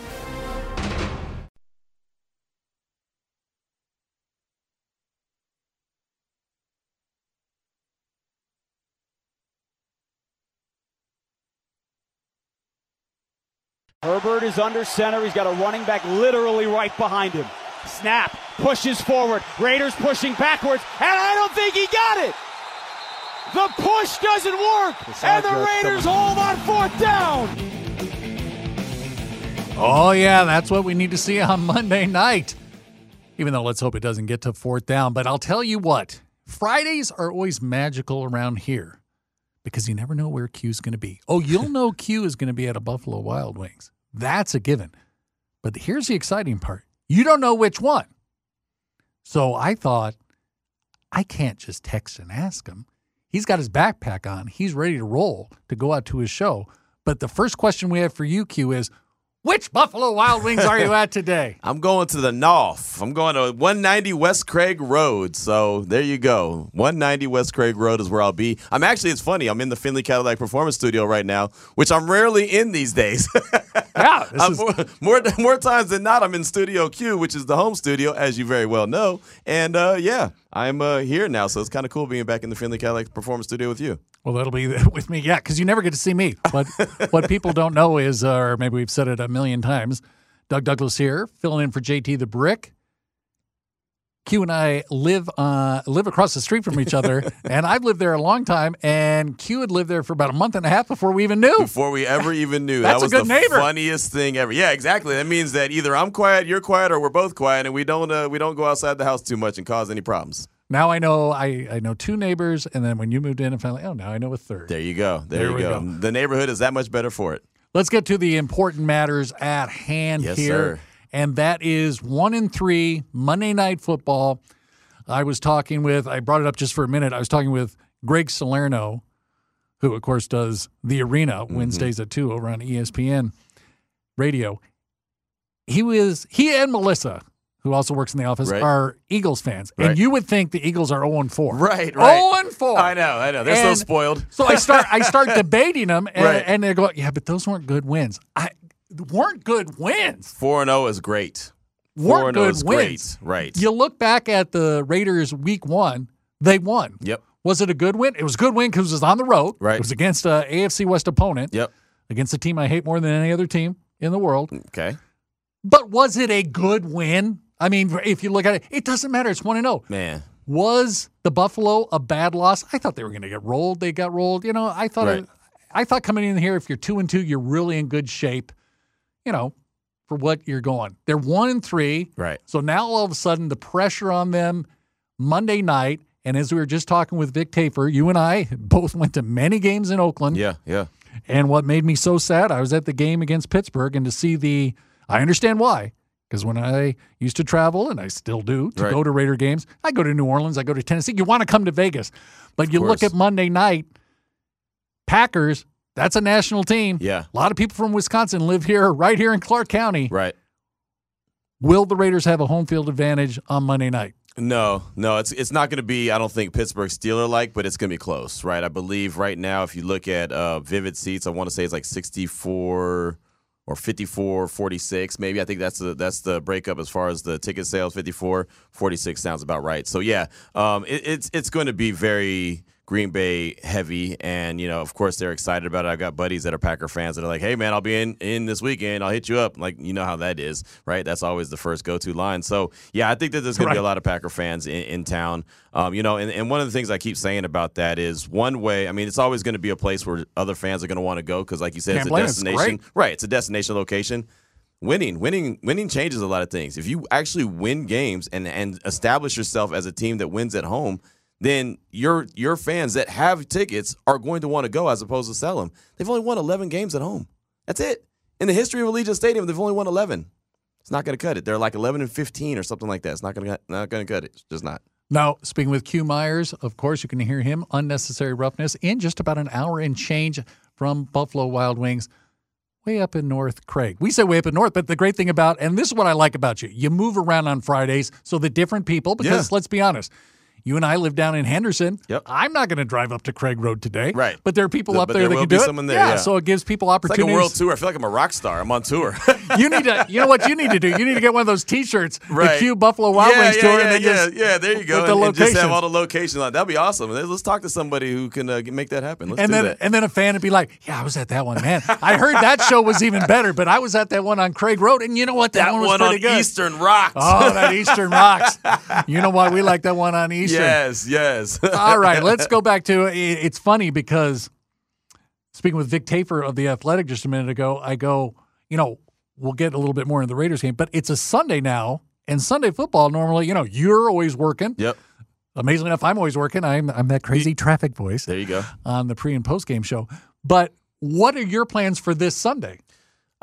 Herbert is under center. He's got a running back literally right behind him. Snap, pushes forward. Raiders pushing backwards, and I don't think he got it. The push doesn't work, and the Raiders hold on fourth down. Oh, yeah, that's what we need to see on Monday night. Even though let's hope it doesn't get to fourth down. But I'll tell you what, Fridays are always magical around here because you never know where Q's going to be. Oh, you'll know Q is going to be at a Buffalo Wild Wings. That's a given. But here's the exciting part you don't know which one. So I thought, I can't just text and ask him. He's got his backpack on, he's ready to roll to go out to his show. But the first question we have for you, Q, is which Buffalo Wild Wings are you at today? I'm going to the north. I'm going to 190 West Craig Road. So there you go. 190 West Craig Road is where I'll be. I'm actually, it's funny. I'm in the Findlay Cadillac Performance Studio right now, which I'm rarely in these days. yeah, is- more, more more times than not, I'm in Studio Q, which is the home studio, as you very well know. And uh, yeah, I'm uh, here now, so it's kind of cool being back in the Findlay Cadillac Performance Studio with you. Well, that'll be with me, yeah, because you never get to see me. But what people don't know is, uh, or maybe we've said it a million times, Doug Douglas here, filling in for JT the Brick. Q and I live uh, live across the street from each other, and I've lived there a long time. And Q had lived there for about a month and a half before we even knew. Before we ever even knew, that a was good the neighbor. funniest thing ever. Yeah, exactly. That means that either I'm quiet, you're quiet, or we're both quiet, and we don't uh, we don't go outside the house too much and cause any problems. Now I know I, I know two neighbors, and then when you moved in, I finally oh now I know a third. There you go. There, There you go. go. The neighborhood is that much better for it. Let's get to the important matters at hand Yes, here. sir. And that is one in three Monday night football. I was talking with, I brought it up just for a minute. I was talking with Greg Salerno, who, of course, does the arena mm-hmm. Wednesdays at 2 over on ESPN radio. He was, he and Melissa, who also works in the office, Right. are Eagles fans, Right. and you would think the Eagles are 0 4. Right, right. 0 and 4. I know, I know. They're so spoiled. So I start I start debating them, and, Right. and they go, yeah, but those weren't good wins. I weren't good wins. Four and zero is great. Weren't and good is wins. great. Right. You look back at the Raiders week one, they won. Yep. Was it a good win? It was a good win because it was on the road. Right. It was against uh, a AFC West opponent. Yep. Against a team I hate more than any other team in the world. Okay. But was it a good win? I mean, if you look at it, it doesn't matter. It's 1 and 0. Man. Was the Buffalo a bad loss? I thought they were going to get rolled. They got rolled. You know, I thought Right. I thought coming in here, if you're two and two, you're really in good shape. You know, for what you're going. They're one and three. Right. So now all of a sudden the pressure on them Monday night, and as we were just talking with Vic Tafur, you and I both went to many games in Oakland. Yeah. Yeah. And what made me so sad, I was at the game against Pittsburgh and to see the, I understand why. Because when I used to travel, and I still do, to Right. go to Raider games, I go to New Orleans, I go to Tennessee. You want to come to Vegas. But you look at Monday night, Packers, that's a national team. Yeah. A lot of people from Wisconsin live here, right here in Clark County. Right. Will the Raiders have a home field advantage on Monday night? No, no, it's it's not going to be. I don't think Pittsburgh Steeler like, but it's going to be close, right? I believe right now, if you look at uh, Vivid Seats, I want to say it's like sixty four or 54 46 maybe i think that's the that's the breakup as far as the ticket sales 54 46 sounds about right. So yeah um, it, it's it's going to be very green bay heavy and you know of course they're excited about it i've got buddies that are packer fans that are like hey man i'll be in in this weekend i'll hit you up like you know how that is right that's always the first go-to line so yeah i think that there's going to be a lot of packer fans in, in town um, you know and, and one of the things i keep saying about that is one way i mean it's always going to be a place where other fans are going to want to go because like you said it's a it. It's destination. Right, it's a destination location. Winning, winning, winning changes a lot of things. If you actually win games and and establish yourself as a team that wins at home, then your your fans that have tickets are going to want to go as opposed to sell them. They've only won 11 games at home. That's it. In the history of Allegiant Stadium, they've only won 11. It's not going to cut it. They're like 11 and 15 or something like that. It's not going to not going to cut it. It's just not. Now, speaking with Q Myers, of course, you can hear him, Unnecessary Roughness, in just about an hour and change from Buffalo Wild Wings, way up in North Craig. We say way up in North, but the great thing about, and this is what I like about you, you move around on Fridays so the different people, because Yeah. let's be honest, you and I live down in Henderson. Yep. I'm not going to drive up to Craig Road today. Right. But there are people But- up there there that can do it. there, yeah. So it gives people It's like a opportunities. world tour. I feel like I'm a rock star. I'm on tour. You need to, you know what you need to do? You need to get one of those T-shirts, Right. the. Q Buffalo Wild yeah, Wings yeah, tour, yeah, and yeah, just yeah. There you go. with the and, and just have all the locations on. That'd be awesome. Let's talk to somebody who can uh, make that happen. Let's and do then that. and then a fan would be like, "Yeah, I was at that one, man. I heard that show was even better, but I was at that one on Craig Road, and you know what? That, that one was one pretty on good. Eastern Rocks. Oh, that Eastern rocks. You know why we like that one on Eastern? Yes, yes. All right, let's go back to it. It's funny because speaking with Vic Tafur of the Athletic just a minute ago, I go, you know, we'll get a little bit more into the Raiders game, but it's a Sunday now, and Sunday football normally, you know, you're always working. Yep. Amazingly enough, I'm always working. I'm I'm that crazy traffic voice There you go. on the pre and post game show. But what are your plans for this Sunday?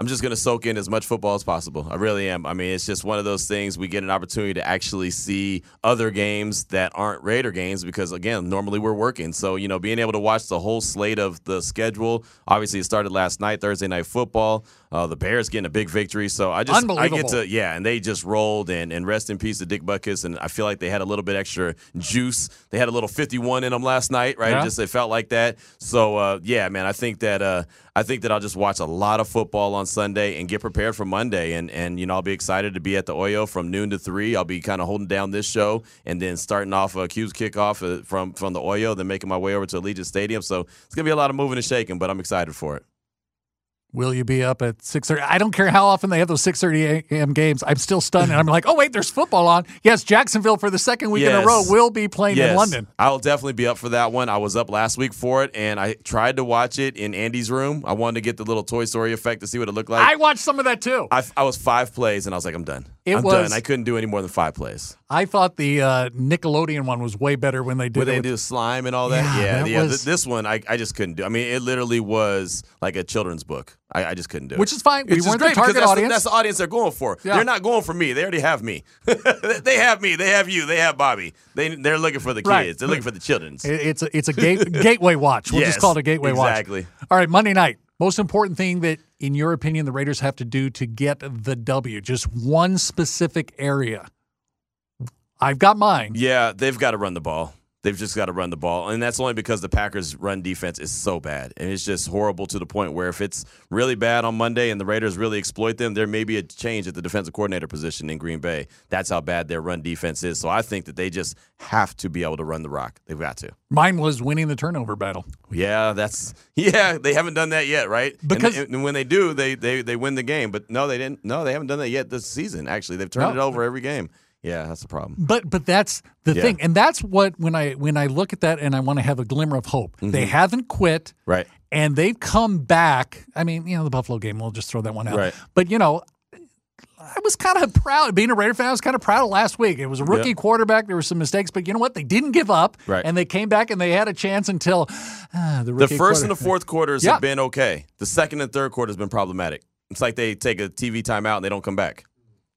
I'm just going to soak in as much football as possible. I really am. I mean, it's just one of those things we get an opportunity to actually see other games that aren't Raider games because, again, normally we're working. So, you know, being able to watch the whole slate of the schedule. Obviously, it started last night, Thursday night football. Uh, the Bears getting a big victory. So I just, I get to, yeah, and they just rolled and, and rest in peace to Dick Butkus. And I feel like they had a little bit extra juice. They had a little 51 in them last night, right? Yeah. Just it felt like that. So, uh, yeah, man, I think that, uh, I think that I'll just watch a lot of football on Sunday and get prepared for Monday. And and you know I'll be excited to be at the Oyo from noon to three. I'll be kind of holding down this show and then starting off a Q's kickoff uh, from from the Oyo, then making my way over to Allegiant Stadium. So it's gonna be a lot of moving and shaking, but I'm excited for it. Will you be up at six thirty? I don't care how often they have those six thirty a.m. games. I'm still stunned, and I'm like, oh wait, there's football on. Yes, Jacksonville for the second week in a row will be playing in London. I'll definitely be up for that one. I was up last week for it, and I tried to watch it in Andy's room. I wanted to get the little Toy Story effect to see what it looked like. I watched some of that too. I, I was five plays, and I was like, I'm done. It I'm was- done. I couldn't do any more than five plays. I thought the uh, Nickelodeon one was way better when they did it. they with- do slime and all that. Yeah, Yeah, that yeah. was- th- this one, I, I just couldn't do. I mean, it literally was like a children's book. I, I just couldn't do it. Which is fine. We Which is weren't the great because target that's audience. The, that's the audience they're going for. Yeah. They're not going for me. They already have me. they have me. They have you. They have Bobby. They they're looking for the kids. Right. They're looking for the children's. It- It's a, it's a gate, gateway watch. We'll Yes, just call it a gateway watch. exactly. All right, Monday night. Most important thing that in your opinion, the Raiders have to do to get the W? Just one specific area. I've got mine. Yeah, they've got to run the ball. They've just got to run the ball. And that's only because the Packers' run defense is so bad. And it's just horrible to the point where if it's really bad on Monday and the Raiders really exploit them, there may be a change at the defensive coordinator position in Green Bay. That's how bad their run defense is. So I think that they just have to be able to run the rock. They've got to. Mine was winning the turnover battle. Yeah, that's yeah. They haven't done that yet, right? Because and, and when they do, they, they they win the game. But no, they didn't. No, they haven't done that yet this season. Actually, they've turned No. it over every game. Yeah, that's the problem. But but that's the Yeah. thing, and that's what when I when I look at that and I want to have a glimmer of hope. They haven't quit, Mm-hmm. Right. and they've come back. I mean, you know, the Buffalo game. We'll just throw that one out. Right. But you know, I was kind of proud being a Raider fan. I was kind of proud of last week. It was a rookie Yeah. quarterback. There were some mistakes, but you know what? They didn't give up, Right. and they came back and they had a chance until ah, the The first and the fourth quarters Yeah. have been okay. The second and third quarter has been problematic. It's like they take a TV timeout and they don't come back.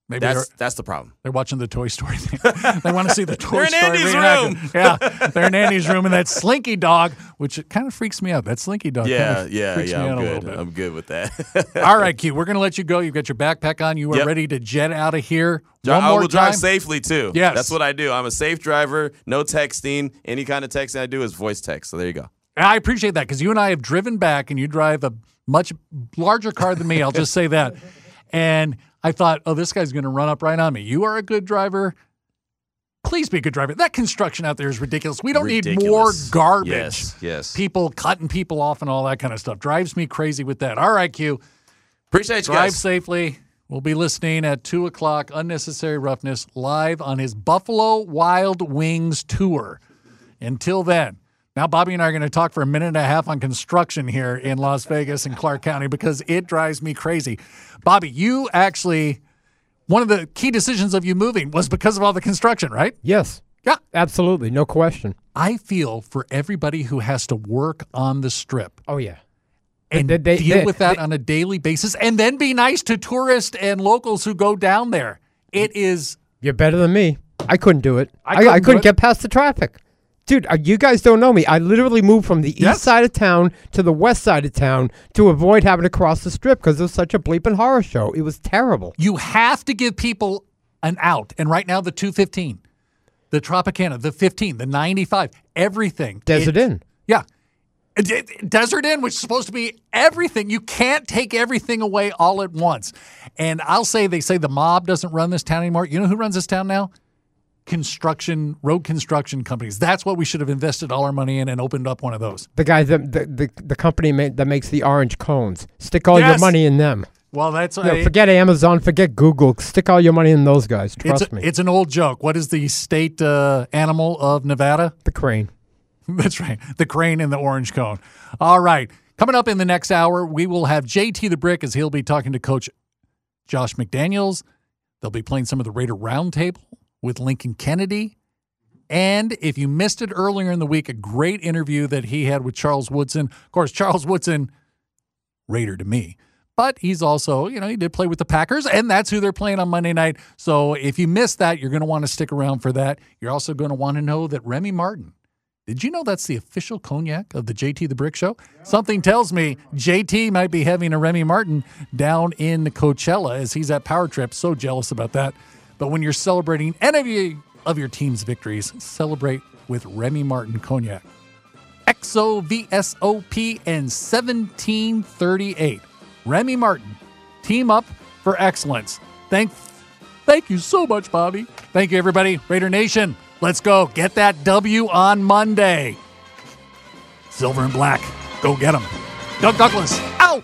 Maybe That's that's the problem. they're watching the Toy Story thing. they want to see the Toy story. They're in Andy's room. Yeah, they're in Andy's room, and that Slinky Dog, which it kind of freaks me out. That Slinky Dog. Yeah, kind of yeah, freaks yeah. me I'm out a little good. I'm good with that. All right, Q. We're going to let you go. You've got your backpack on. You are Yep. ready to jet out of here. One I will time. drive safely too. Yes. that's what I do. I'm a safe driver. No texting. Any kind of texting I do is voice text. So there you go. I appreciate that because you and I have driven back, and you drive a much larger car than me. I'll just say that. And I thought, oh, this guy's going to run up right on me. You are a good driver. Please be a good driver. That construction out there is ridiculous. We don't need more garbage. Yes, yes. People cutting people off and all that kind of stuff drives me crazy with that. All right, Q. Appreciate you guys. Drive guys. safely. We'll be listening at 2 o'clock, Unnecessary Roughness, live on his Buffalo Wild Wings tour. Until then, now Bobby and I are going to talk for a minute and a half on construction here in Las Vegas and Clark County because it drives me crazy. Bobby, you actually, one of the key decisions of you moving was because of all the construction, right? Yes. Yeah. Absolutely. No question. I feel for everybody who has to work on the strip Oh, yeah. and They- they- deal they- with that they- on a daily basis and then be nice to tourists and locals who go down there. It is You're better than me. I couldn't do it. I I, couldn't I, do couldn't it. get past the traffic. Dude, uh, you guys don't know me. I literally moved from the Yes. east side of town to the west side of town to avoid having to cross the strip because it was such a bleeping horror show. It was terrible. you have to give people an out. And right now the 215, the Tropicana, the 15, the 95, everything. Desert It- Inn. Yeah. Desert Inn, which is supposed to be everything. You can't take everything away all at once. And I'll say they say the mob doesn't run this town anymore. You know who runs this town now? Construction, road construction companies. That's what we should have invested all our money in and opened up one of those. The guy, that the, the, the company that makes the orange cones. Stick all your money in them. Well, that's a- forget Amazon, forget Google. Stick all your money in those guys. Trust it's, a- me. it's an old joke. What is the state uh, animal of Nevada? the crane. That's right. The crane and the orange cone. All right. Coming up in the next hour, we will have JT the Brick as he'll be talking to Coach Josh McDaniels. They'll be playing some of the Raider Roundtable with Lincoln Kennedy. And if you missed it earlier in the week, a great interview that he had with Charles Woodson. Of course, Charles Woodson, Raider to me. But he's also, you know, he did play with the Packers, and that's who they're playing on Monday night. So if you missed that, you're going to want to stick around for that. You're also going to want to know that Remy Martin, did you know that's the official cognac of the JT the Brick Show? Something tells me JT might be having a Remy Martin down in Coachella as he's at Power Trip. So jealous about that. But when you're celebrating any of your team's victories, celebrate with Remy Martin cognac. XO VSOP and 1738. Remy Martin, team up for excellence. Thank, thank you so much, Bobby. Thank you, everybody. Raider Nation, let's go. Get that W on Monday. Silver and black. Go get them. Doug Douglas, out.